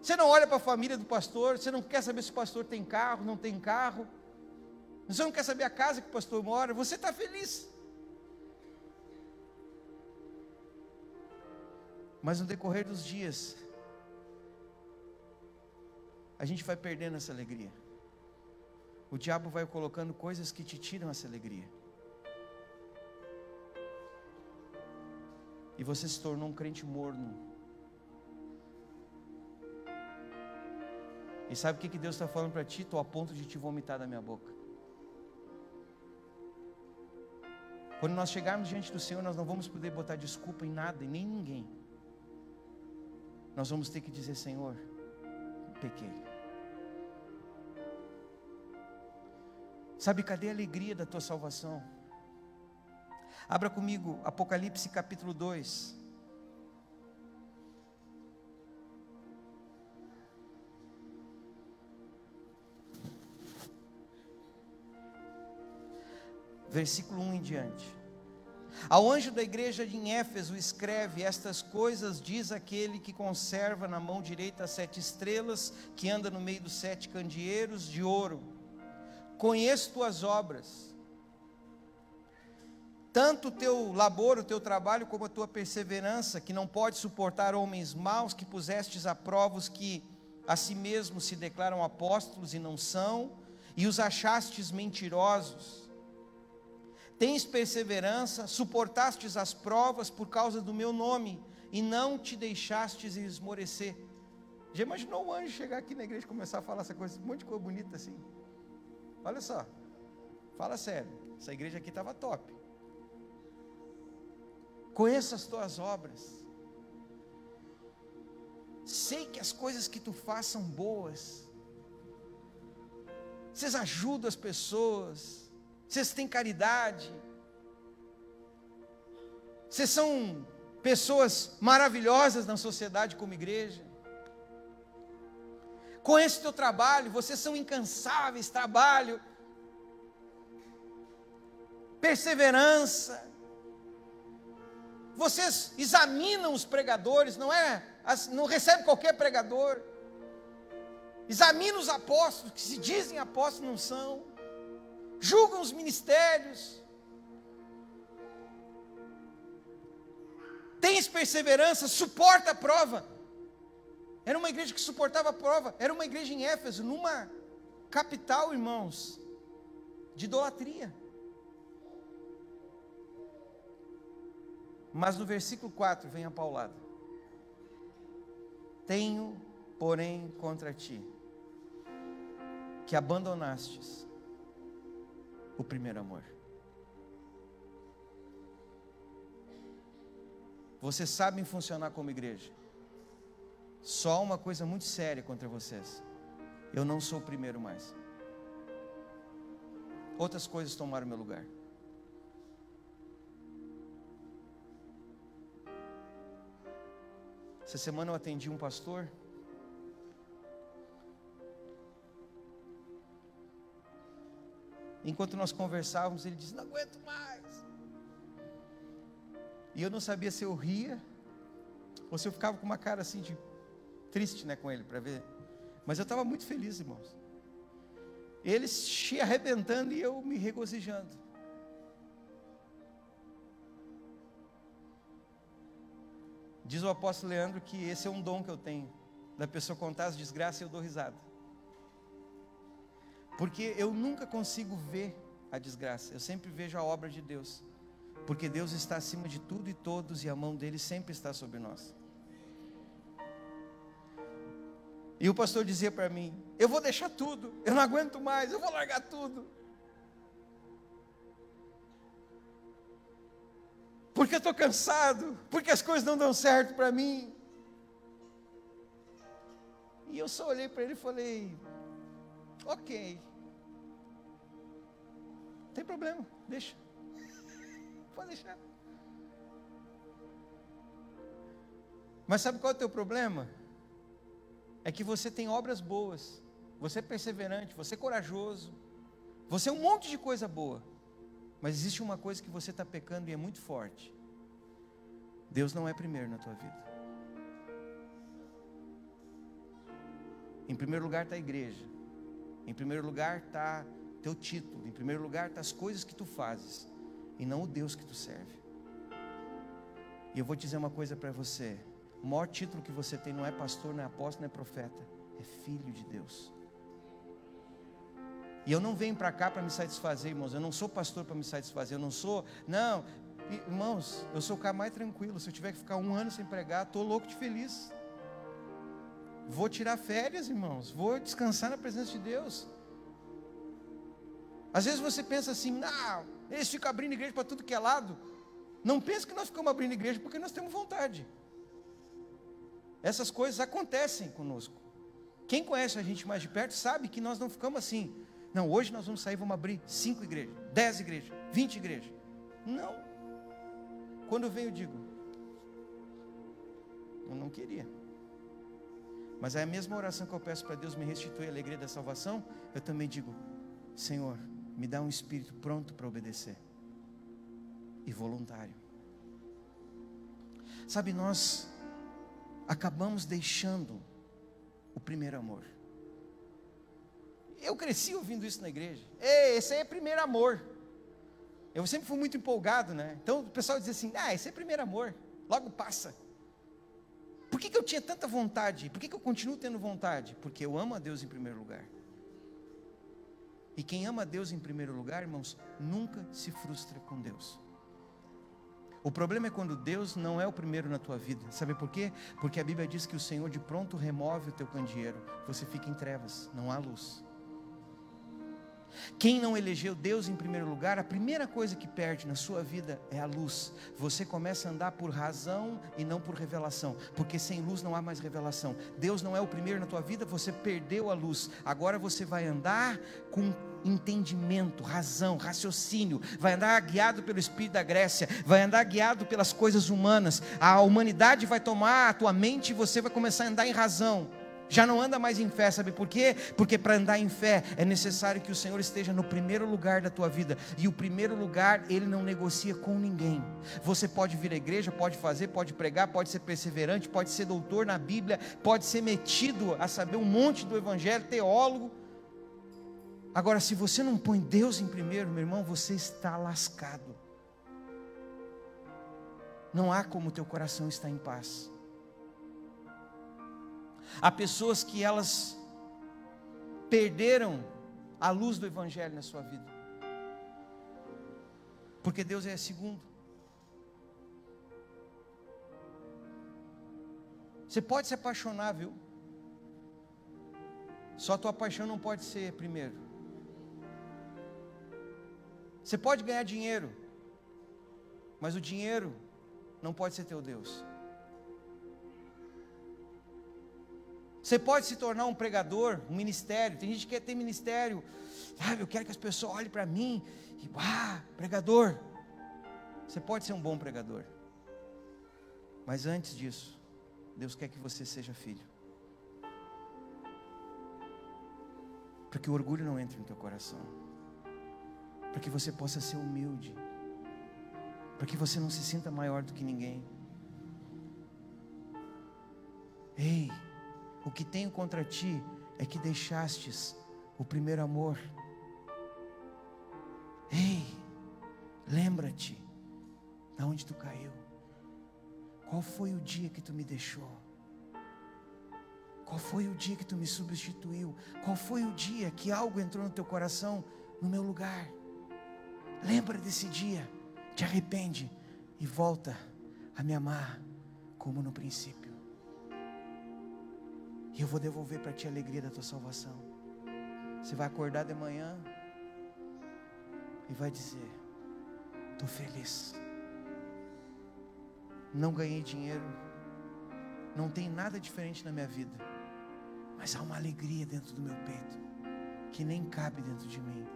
Você não olha para a família do pastor, você não quer saber se o pastor tem carro, não tem carro. Você não quer saber a casa que o pastor mora, você está feliz. Mas no decorrer dos dias, a gente vai perdendo essa alegria. O diabo vai colocando coisas que te tiram essa alegria. E você se tornou um crente morno. E sabe o que, que Deus está falando para ti? Estou a ponto de te vomitar da minha boca. Quando nós chegarmos diante do Senhor, nós não vamos poder botar desculpa em nada e nem em ninguém. Nós vamos ter que dizer: Senhor, pequei. Sabe, cadê a alegria da tua salvação? Abra comigo Apocalipse capítulo 2. Versículo 1 em diante. Ao anjo da igreja de Éfeso escreve: Estas coisas diz aquele que conserva na mão direita as sete estrelas, que anda no meio dos sete candeeiros de ouro conheço tuas obras, tanto o teu labor, o teu trabalho, como a tua perseverança, que não pode suportar homens maus, que pusestes a prova os que a si mesmos se declaram apóstolos e não são, e os achastes mentirosos. Tens perseverança, suportastes as provas por causa do meu nome, e não te deixastes esmorecer. Já imaginou o anjo chegar aqui na igreja e começar a falar essa coisa, um monte de coisa bonita assim? Olha só, fala sério, essa igreja aqui estava top. Conheça as tuas obras. Sei que as coisas que tu faz são boas. Vocês ajudam as pessoas. Vocês têm caridade. Vocês são pessoas maravilhosas na sociedade como igreja. Conheço o teu trabalho, vocês são incansáveis, trabalho, perseverança. Vocês examinam os pregadores, não é? Não recebe qualquer pregador. Examina os apóstolos, que se dizem apóstolos não são. Julgam os ministérios. Tens perseverança, suporta a prova. Era uma igreja que suportava a prova. Era uma igreja em Éfeso, numa capital, irmãos, de idolatria. Mas no versículo 4 vem a paulada. Tenho, porém, contra ti, que abandonastes o primeiro amor. Vocês sabem funcionar como igreja. Só uma coisa muito séria contra vocês. Eu não sou o primeiro mais. Outras coisas tomaram meu lugar. Essa semana eu atendi um pastor. Enquanto nós conversávamos, ele disse: Não aguento mais. E eu não sabia se eu ria ou se eu ficava com uma cara assim de triste, né, com ele para ver. Mas eu estava muito feliz, irmãos. Ele se arrebentando e eu me regozijando. Diz o apóstolo Leandro que esse é um dom que eu tenho, da pessoa contar as desgraças e eu dou risada. Porque eu nunca consigo ver a desgraça, eu sempre vejo a obra de Deus. Porque Deus está acima de tudo e todos e a mão dele sempre está sobre nós. E o pastor dizia para mim: Eu vou deixar tudo, eu não aguento mais, eu vou largar tudo. porque eu estou cansado, porque as coisas não dão certo para mim. E eu só olhei para ele e falei: Ok, não tem problema, deixa, pode deixar. Mas sabe qual é o teu problema? É que você tem obras boas, você é perseverante, você é corajoso, você é um monte de coisa boa. Mas existe uma coisa que você está pecando e é muito forte. Deus não é primeiro na tua vida. Em primeiro lugar está a igreja. Em primeiro lugar está teu título. Em primeiro lugar está as coisas que tu fazes. E não o Deus que tu serve. E eu vou dizer uma coisa para você. O maior título que você tem não é pastor, não é apóstolo, não é profeta. É filho de Deus. E eu não venho para cá para me satisfazer, irmãos. Eu não sou pastor para me satisfazer. Eu não sou. Não, irmãos, eu sou o cara mais tranquilo. Se eu tiver que ficar um ano sem pregar, estou louco de feliz. Vou tirar férias, irmãos. Vou descansar na presença de Deus. Às vezes você pensa assim, não, eles ficam abrindo igreja para tudo que é lado. Não pense que nós ficamos abrindo igreja porque nós temos vontade. Essas coisas acontecem conosco. Quem conhece a gente mais de perto sabe que nós não ficamos assim. Não, hoje nós vamos sair, vamos abrir cinco igrejas, dez igrejas, vinte igrejas. Não. Quando venho, eu digo, eu não queria. Mas é a mesma oração que eu peço para Deus me restituir a alegria da salvação, eu também digo, Senhor, me dá um espírito pronto para obedecer e voluntário. Sabe, nós acabamos deixando o primeiro amor. Eu cresci ouvindo isso na igreja. Ei, esse aí é primeiro amor. Eu sempre fui muito empolgado, né? Então o pessoal dizia assim: ah, esse é primeiro amor, logo passa. Por que, que eu tinha tanta vontade? Por que, que eu continuo tendo vontade? Porque eu amo a Deus em primeiro lugar. E quem ama a Deus em primeiro lugar, irmãos, nunca se frustra com Deus. O problema é quando Deus não é o primeiro na tua vida. Sabe por quê? Porque a Bíblia diz que o Senhor de pronto remove o teu candeeiro. Você fica em trevas, não há luz. Quem não elegeu Deus em primeiro lugar, a primeira coisa que perde na sua vida é a luz. Você começa a andar por razão e não por revelação, porque sem luz não há mais revelação. Deus não é o primeiro na tua vida, você perdeu a luz. Agora você vai andar com entendimento, razão, raciocínio, vai andar guiado pelo espírito da Grécia, vai andar guiado pelas coisas humanas. A humanidade vai tomar a tua mente e você vai começar a andar em razão. Já não anda mais em fé, sabe por quê? Porque para andar em fé é necessário que o Senhor esteja no primeiro lugar da tua vida. E o primeiro lugar ele não negocia com ninguém. Você pode vir à igreja, pode fazer, pode pregar, pode ser perseverante, pode ser doutor na Bíblia, pode ser metido a saber um monte do Evangelho, teólogo. Agora, se você não põe Deus em primeiro, meu irmão, você está lascado. Não há como o teu coração estar em paz. Há pessoas que elas perderam a luz do Evangelho na sua vida, porque Deus é segundo. Você pode se apaixonar, viu? Só tua paixão não pode ser primeiro. Você pode ganhar dinheiro, mas o dinheiro não pode ser teu Deus. Você pode se tornar um pregador, um ministério. Tem gente que quer ter ministério. Sabe, eu quero que as pessoas olhem para mim e, ah, pregador. Você pode ser um bom pregador. Mas antes disso, Deus quer que você seja filho. Para que o orgulho não entre no teu coração. Para que você possa ser humilde. Para que você não se sinta maior do que ninguém. Ei, o que tenho contra ti é que deixastes o primeiro amor. Ei, lembra-te da onde tu caiu. Qual foi o dia que tu me deixou? Qual foi o dia que tu me substituiu? Qual foi o dia que algo entrou no teu coração no meu lugar? Lembra desse dia, te arrepende e volta a me amar como no princípio. E eu vou devolver para ti a alegria da tua salvação. Você vai acordar de manhã e vai dizer: Estou feliz. Não ganhei dinheiro. Não tem nada diferente na minha vida. Mas há uma alegria dentro do meu peito que nem cabe dentro de mim.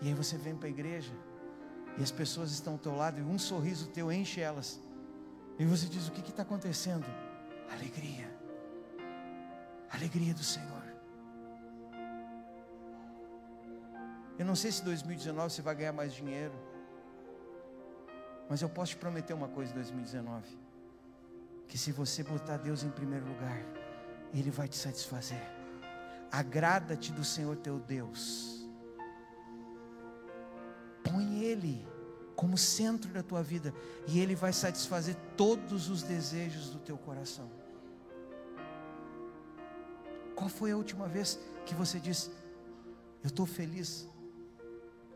E aí você vem para a igreja e as pessoas estão ao teu lado e um sorriso teu enche elas. E você diz: O que está acontecendo? Alegria. Alegria do Senhor. Eu não sei se 2019 você vai ganhar mais dinheiro. Mas eu posso te prometer uma coisa em 2019: que se você botar Deus em primeiro lugar, Ele vai te satisfazer. Agrada-te do Senhor teu Deus. Põe Ele como centro da tua vida, e Ele vai satisfazer todos os desejos do teu coração. Qual foi a última vez que você disse, eu estou feliz?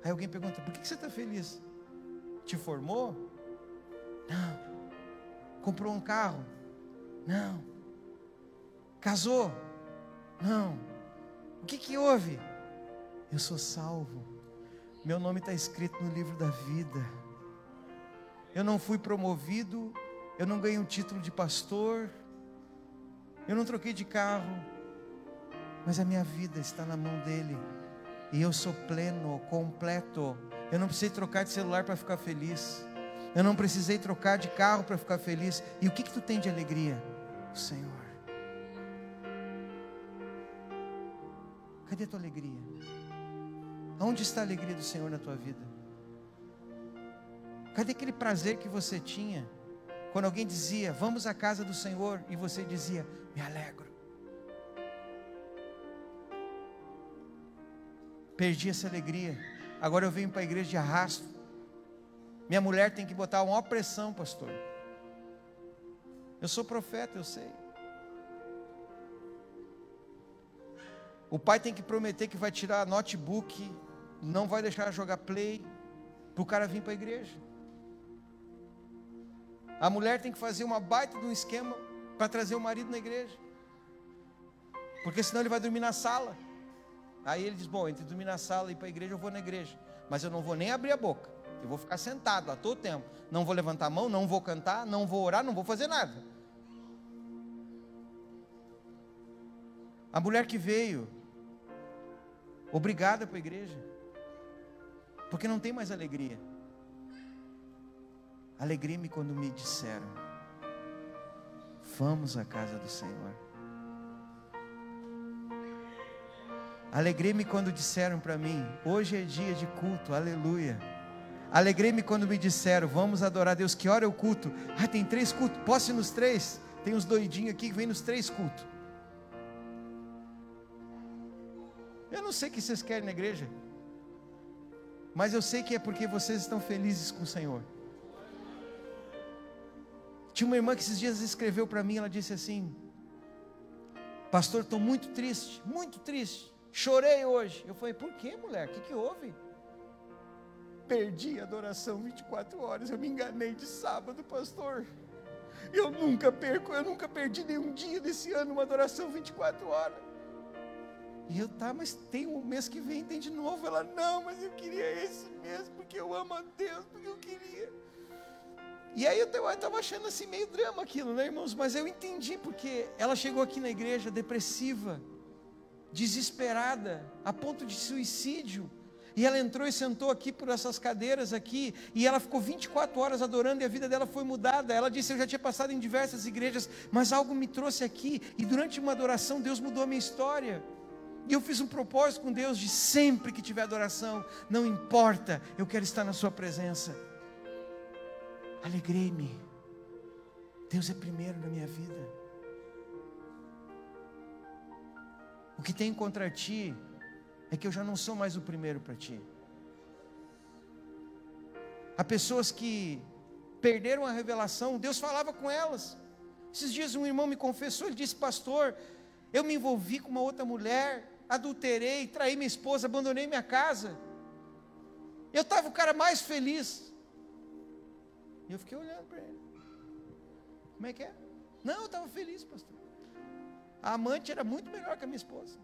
Aí alguém pergunta, por que você está feliz? Te formou? Não. Comprou um carro? Não. Casou? Não. O que, que houve? Eu sou salvo. Meu nome está escrito no livro da vida. Eu não fui promovido. Eu não ganhei um título de pastor. Eu não troquei de carro mas a minha vida está na mão dele. E eu sou pleno, completo. Eu não precisei trocar de celular para ficar feliz. Eu não precisei trocar de carro para ficar feliz. E o que que tu tem de alegria? O Senhor. Cadê a tua alegria? Onde está a alegria do Senhor na tua vida? Cadê aquele prazer que você tinha quando alguém dizia, vamos à casa do Senhor, e você dizia, me alegro. Perdi essa alegria. Agora eu venho para a igreja de arrasto. Minha mulher tem que botar uma pressão, pastor. Eu sou profeta, eu sei. O pai tem que prometer que vai tirar notebook, não vai deixar jogar play, para o cara vir para a igreja. A mulher tem que fazer uma baita de um esquema para trazer o marido na igreja, porque senão ele vai dormir na sala. Aí ele diz: Bom, entre dormir na sala e ir para a igreja, eu vou na igreja. Mas eu não vou nem abrir a boca. Eu vou ficar sentado lá todo tempo. Não vou levantar a mão, não vou cantar, não vou orar, não vou fazer nada. A mulher que veio, obrigada para a igreja, porque não tem mais alegria. Alegrei-me quando me disseram: Vamos à casa do Senhor. Alegrei-me quando disseram para mim: hoje é dia de culto, aleluia. Alegrei-me quando me disseram: vamos adorar Deus. Que hora é o culto? Ah, tem três cultos. Posso ir nos três? Tem uns doidinhos aqui que vêm nos três cultos. Eu não sei o que vocês querem na igreja, mas eu sei que é porque vocês estão felizes com o Senhor. Tinha uma irmã que esses dias escreveu para mim, ela disse assim: Pastor, estou muito triste, muito triste. Chorei hoje. Eu falei, por que, mulher? O que, que houve? Perdi a adoração 24 horas. Eu me enganei de sábado, pastor. Eu nunca perco, eu nunca perdi nenhum dia desse ano uma adoração 24 horas. E eu, tá, mas tem um mês que vem, tem de novo. Ela, não, mas eu queria esse mês, porque eu amo a Deus, porque eu queria. E aí eu estava achando assim meio drama aquilo, né, irmãos? Mas eu entendi, porque ela chegou aqui na igreja depressiva, desesperada, a ponto de suicídio. E ela entrou e sentou aqui por essas cadeiras aqui, e ela ficou 24 horas adorando e a vida dela foi mudada. Ela disse: Eu já tinha passado em diversas igrejas, mas algo me trouxe aqui, e durante uma adoração Deus mudou a minha história. E eu fiz um propósito com Deus de sempre que tiver adoração, não importa, eu quero estar na Sua presença. Alegrei-me. Deus é primeiro na minha vida. O que tem contra ti é que eu já não sou mais o primeiro para ti. Há pessoas que perderam a revelação, Deus falava com elas. Esses dias um irmão me confessou, ele disse: Pastor, eu me envolvi com uma outra mulher, adulterei, traí minha esposa, abandonei minha casa. Eu estava o cara mais feliz. E eu fiquei olhando para ele. Como é que é? Não, eu estava feliz, pastor. A amante era muito melhor que a minha esposa.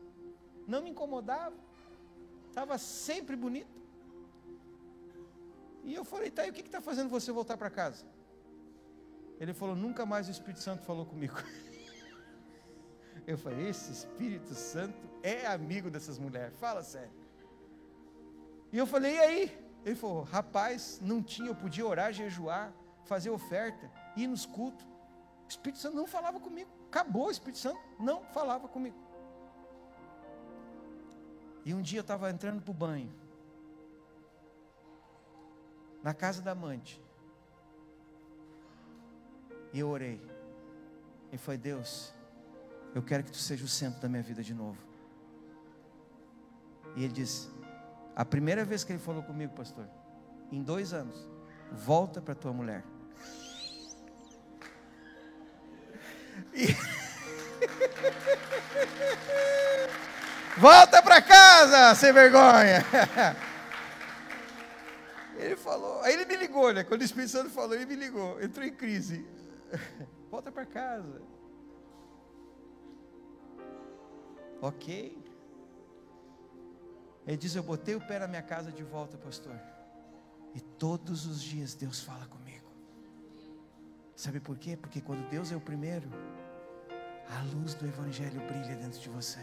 Não me incomodava. Estava sempre bonita. E eu falei, tá, e o que está fazendo você voltar para casa? Ele falou, nunca mais o Espírito Santo falou comigo. Eu falei, esse Espírito Santo é amigo dessas mulheres, fala sério. E eu falei, e aí? Ele falou, rapaz, não tinha, eu podia orar, jejuar, fazer oferta, ir nos cultos. O Espírito Santo não falava comigo. Acabou o Espírito Santo, não falava comigo. E um dia eu estava entrando para o banho, na casa da amante, e eu orei, e foi Deus, eu quero que tu seja o centro da minha vida de novo. E ele disse: A primeira vez que ele falou comigo, pastor, em dois anos, volta para tua mulher. E... Volta para casa, sem vergonha. Ele falou, aí ele me ligou, né? Quando o Espírito Santo falou, ele me ligou, entrou em crise. Volta para casa. Ok. Ele diz: Eu botei o pé na minha casa de volta, pastor. E todos os dias Deus fala comigo. Sabe por quê? Porque quando Deus é o primeiro, a luz do Evangelho brilha dentro de você.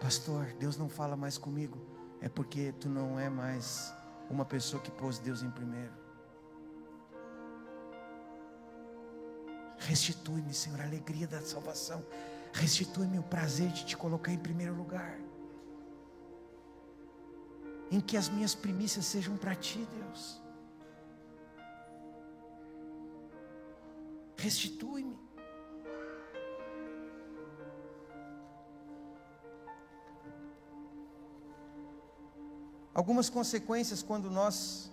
Pastor, Deus não fala mais comigo. É porque tu não é mais uma pessoa que pôs Deus em primeiro. Restitui-me, Senhor, a alegria da salvação. Restitui-me o prazer de te colocar em primeiro lugar. Em que as minhas primícias sejam para ti, Deus. Restitui-me. Algumas consequências quando nós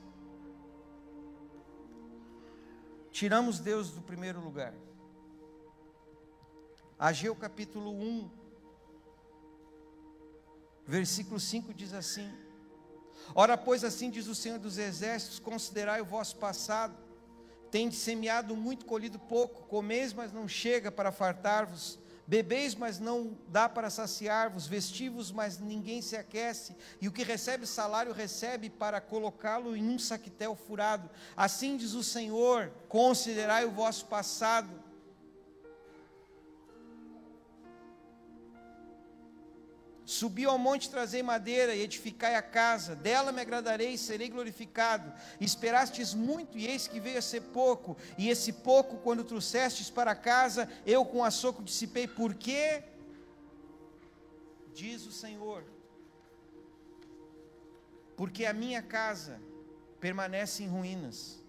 tiramos Deus do primeiro lugar. Ageu capítulo 1, versículo 5 diz assim: Ora, pois assim diz o Senhor dos Exércitos: considerai o vosso passado, tendes semeado muito, colhido pouco, comeis, mas não chega para fartar-vos, bebeis, mas não dá para saciar-vos, vestivos, mas ninguém se aquece, e o que recebe salário recebe para colocá-lo em um saquetel furado. Assim diz o Senhor: considerai o vosso passado, Subiu ao monte, trazei madeira e edificai a casa, dela me agradarei e serei glorificado. Esperastes muito, e eis que veio a ser pouco, e esse pouco, quando trouxestes para casa, eu com açoco dissipei, por quê? Diz o Senhor, porque a minha casa permanece em ruínas,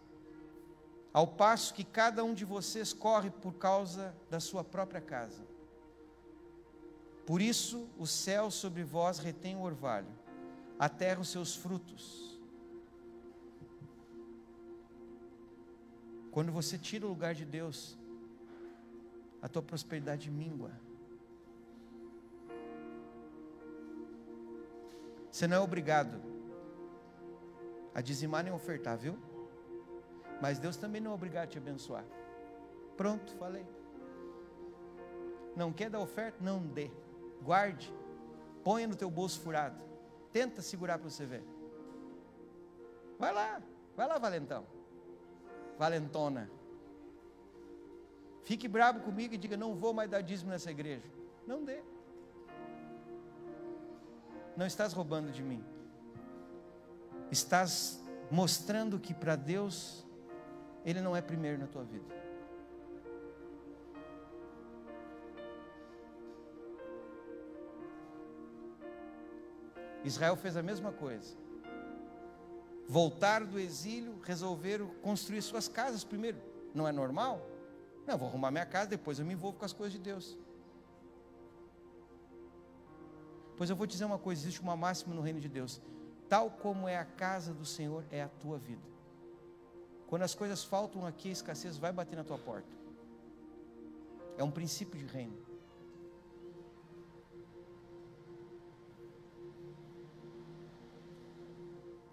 ao passo que cada um de vocês corre por causa da sua própria casa. Por isso o céu sobre vós retém o orvalho, a terra os seus frutos. Quando você tira o lugar de Deus, a tua prosperidade mingua. Você não é obrigado a dizimar nem ofertar, viu? Mas Deus também não é obrigado a te abençoar. Pronto, falei. Não quer dar oferta? Não dê guarde, Ponha no teu bolso furado. Tenta segurar para você ver. Vai lá, vai lá, valentão. Valentona. Fique bravo comigo e diga: não vou mais dar dízimo nessa igreja. Não dê. Não estás roubando de mim. Estás mostrando que para Deus Ele não é primeiro na tua vida. Israel fez a mesma coisa. Voltaram do exílio, resolveram construir suas casas primeiro. Não é normal? Não, vou arrumar minha casa, depois eu me envolvo com as coisas de Deus. Pois eu vou dizer uma coisa: existe uma máxima no reino de Deus. Tal como é a casa do Senhor, é a tua vida. Quando as coisas faltam aqui, a escassez vai bater na tua porta. É um princípio de reino.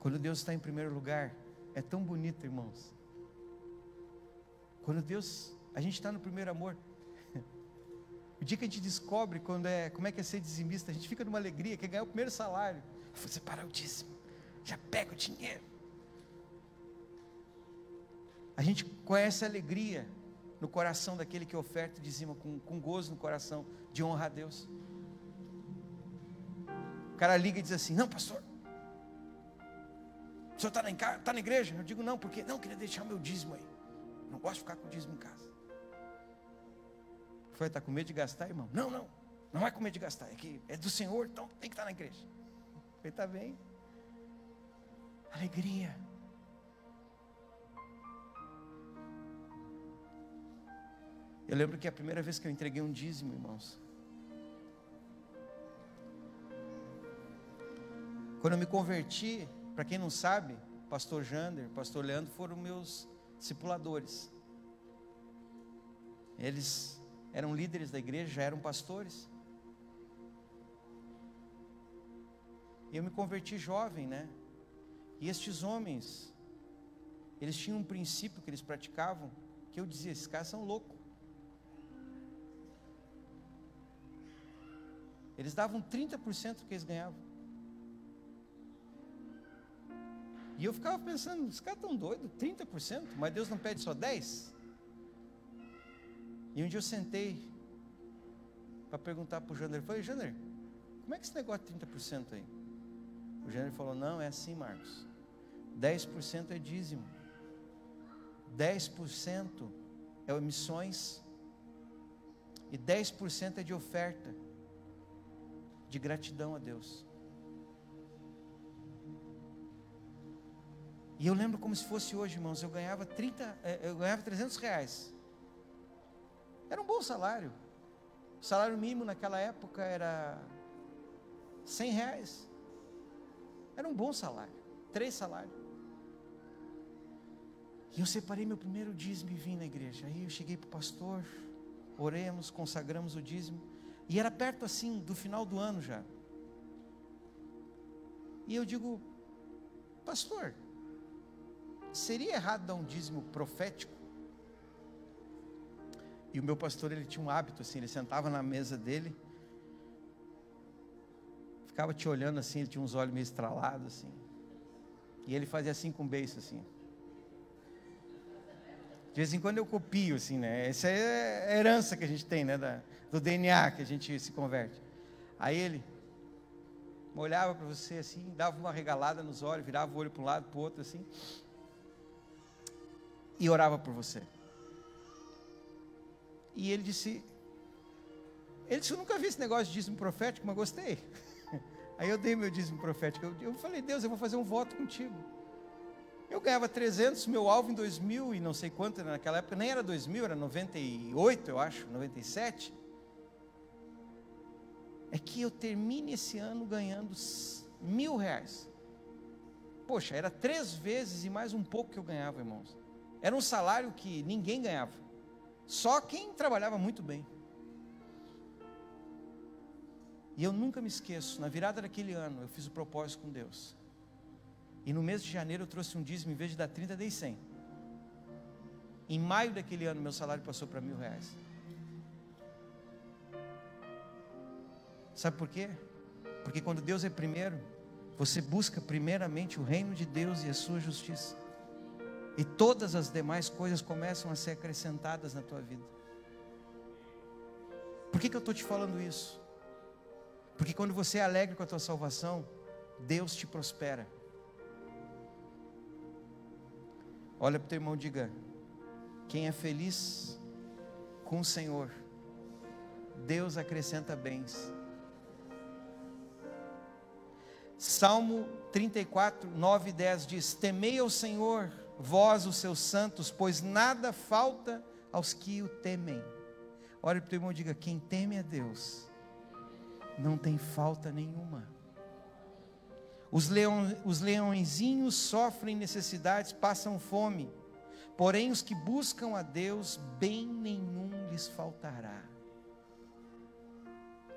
Quando Deus está em primeiro lugar, é tão bonito, irmãos. Quando Deus, a gente está no primeiro amor. O dia que a gente descobre quando é, como é que é ser dizimista, a gente fica numa alegria, quer ganhar o primeiro salário. Vou separar o dízimo, já pega o dinheiro. A gente conhece a alegria no coração daquele que oferta e dizima com, com gozo no coração, de honra a Deus. O cara liga e diz assim: Não, pastor, senhor está na, tá na igreja? Eu digo, não, porque não, queria deixar meu dízimo aí. Não gosto de ficar com o dízimo em casa. Foi, está com medo de gastar, irmão? Não, não, não é com medo de gastar, é que é do Senhor, então tem que estar na igreja. Falei, está bem. Alegria. Eu lembro que a primeira vez que eu entreguei um dízimo, irmãos, quando eu me converti, para quem não sabe, pastor Jander, pastor Leandro foram meus discipuladores. Eles eram líderes da igreja, já eram pastores. Eu me converti jovem, né? E estes homens, eles tinham um princípio que eles praticavam, que eu dizia, esses caras são loucos. Eles davam 30% do que eles ganhavam. E eu ficava pensando, os caras estão doidos, 30%, mas Deus não pede só 10%? E um dia eu sentei para perguntar para o Jander, falei, Jander, como é que esse negócio de 30% aí? O Jander falou, não, é assim, Marcos. 10% é dízimo. 10% é missões. E 10% é de oferta. De gratidão a Deus. E eu lembro como se fosse hoje, irmãos, eu ganhava 30, é, eu ganhava 300 reais. Era um bom salário. O salário mínimo naquela época era 100 reais. Era um bom salário. Três salários. E eu separei meu primeiro dízimo e vim na igreja. Aí eu cheguei para o pastor, oremos, consagramos o dízimo. E era perto assim do final do ano já. E eu digo, pastor, seria errado dar um dízimo profético? E o meu pastor, ele tinha um hábito assim, ele sentava na mesa dele, ficava te olhando assim, ele tinha uns olhos meio estralados assim. E ele fazia assim com o beiço assim. De vez em quando eu copio assim, né? Essa é a herança que a gente tem, né, da, do DNA que a gente se converte. Aí ele olhava para você assim, dava uma regalada nos olhos, virava o olho para um lado, para o outro assim e orava por você. E ele disse: Ele disse, eu nunca vi esse negócio de dízimo profético, mas gostei. Aí eu dei meu dízimo profético. Eu, eu falei, Deus, eu vou fazer um voto contigo. Eu ganhava 300, meu alvo em 2000 e não sei quanto, naquela época nem era 2000, era 98, eu acho, 97. É que eu termine esse ano ganhando mil reais. Poxa, era três vezes e mais um pouco que eu ganhava, irmãos. Era um salário que ninguém ganhava. Só quem trabalhava muito bem. E eu nunca me esqueço, na virada daquele ano, eu fiz o propósito com Deus. E no mês de janeiro eu trouxe um dízimo, em vez de dar 30, dei 100. Em maio daquele ano, meu salário passou para mil reais. Sabe por quê? Porque quando Deus é primeiro, você busca primeiramente o reino de Deus e a sua justiça. E todas as demais coisas começam a ser acrescentadas na tua vida. Por que, que eu estou te falando isso? Porque quando você é alegre com a tua salvação, Deus te prospera. Olha para o teu irmão e diga: quem é feliz com o Senhor, Deus acrescenta bens. Salmo 34, 9 e 10 diz: Temei ao Senhor, vós os seus santos, pois nada falta aos que o temem. Olha para o teu irmão e diga: quem teme a Deus, não tem falta nenhuma. Os, leão, os leõezinhos sofrem necessidades, passam fome, porém os que buscam a Deus, bem nenhum lhes faltará.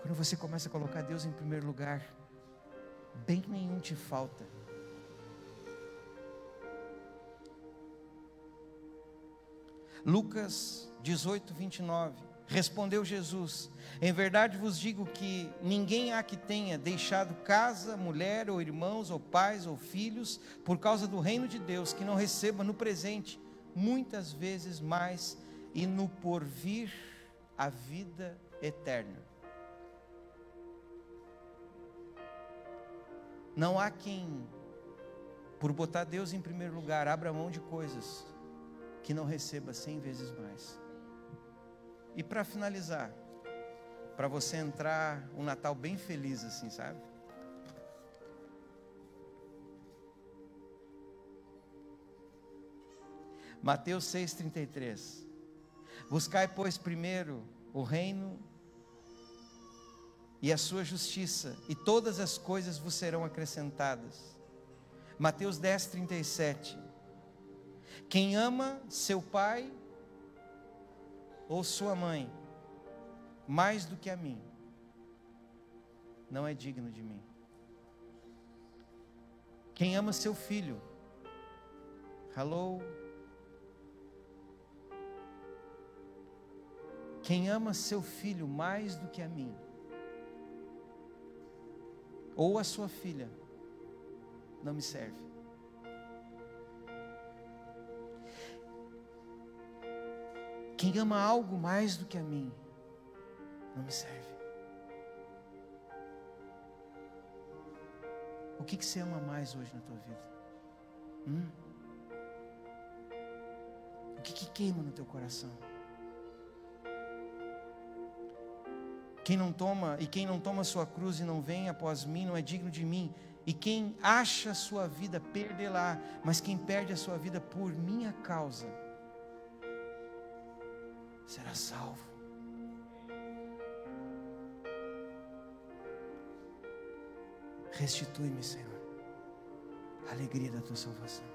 Quando você começa a colocar Deus em primeiro lugar, bem nenhum te falta. Lucas 18, 29. Respondeu Jesus: Em verdade vos digo que ninguém há que tenha deixado casa, mulher, ou irmãos, ou pais, ou filhos, por causa do reino de Deus, que não receba no presente, muitas vezes mais, e no porvir, a vida eterna. Não há quem, por botar Deus em primeiro lugar, abra mão de coisas que não receba cem vezes mais. E para finalizar, para você entrar um Natal bem feliz assim, sabe? Mateus 6:33. Buscai, pois, primeiro o reino e a sua justiça, e todas as coisas vos serão acrescentadas. Mateus 10:37. Quem ama seu pai ou sua mãe, mais do que a mim, não é digno de mim. Quem ama seu filho, hello, quem ama seu filho mais do que a mim, ou a sua filha, não me serve. Quem ama algo mais do que a mim, não me serve. O que, que você ama mais hoje na tua vida? Hum? O que, que queima no teu coração? Quem não toma e quem não toma sua cruz e não vem após mim não é digno de mim. E quem acha sua vida perdê-la, mas quem perde a sua vida por minha causa será salvo. Restitui-me, Senhor, a alegria da tua salvação.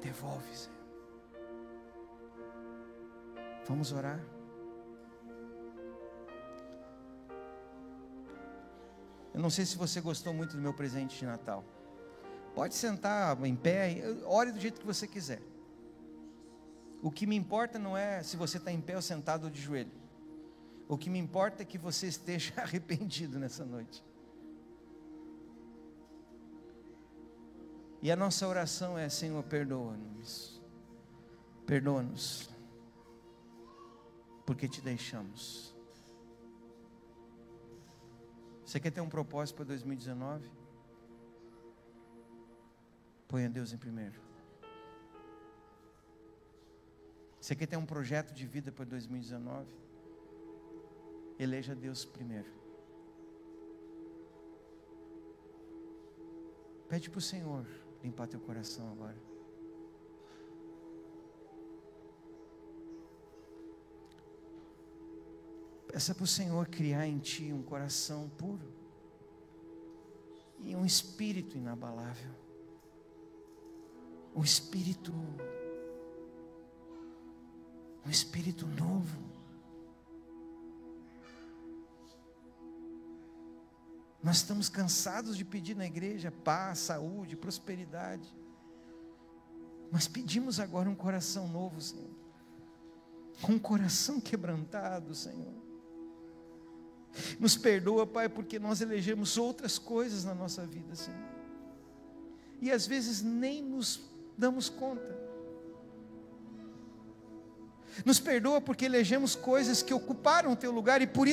Devolve, Senhor. Vamos orar. Eu não sei se você gostou muito do meu presente de Natal. Pode sentar em pé, ore do jeito que você quiser. O que me importa não é se você está em pé ou sentado ou de joelho. O que me importa é que você esteja arrependido nessa noite. E a nossa oração é: Senhor, perdoa-nos. Perdoa-nos. Porque te deixamos. Você quer ter um propósito para 2019? Ponha Deus em primeiro. Você quer ter um projeto de vida para 2019? Eleja Deus primeiro. Pede para o Senhor limpar teu coração agora. Peça para o Senhor criar em ti um coração puro e um espírito inabalável. Um espírito um espírito novo. Nós estamos cansados de pedir na igreja paz, saúde, prosperidade. Mas pedimos agora um coração novo, Senhor. Um coração quebrantado, Senhor. Nos perdoa, Pai, porque nós elegemos outras coisas na nossa vida, Senhor. E às vezes nem nos damos conta. Nos perdoa porque elegemos coisas que ocuparam o teu lugar e por isso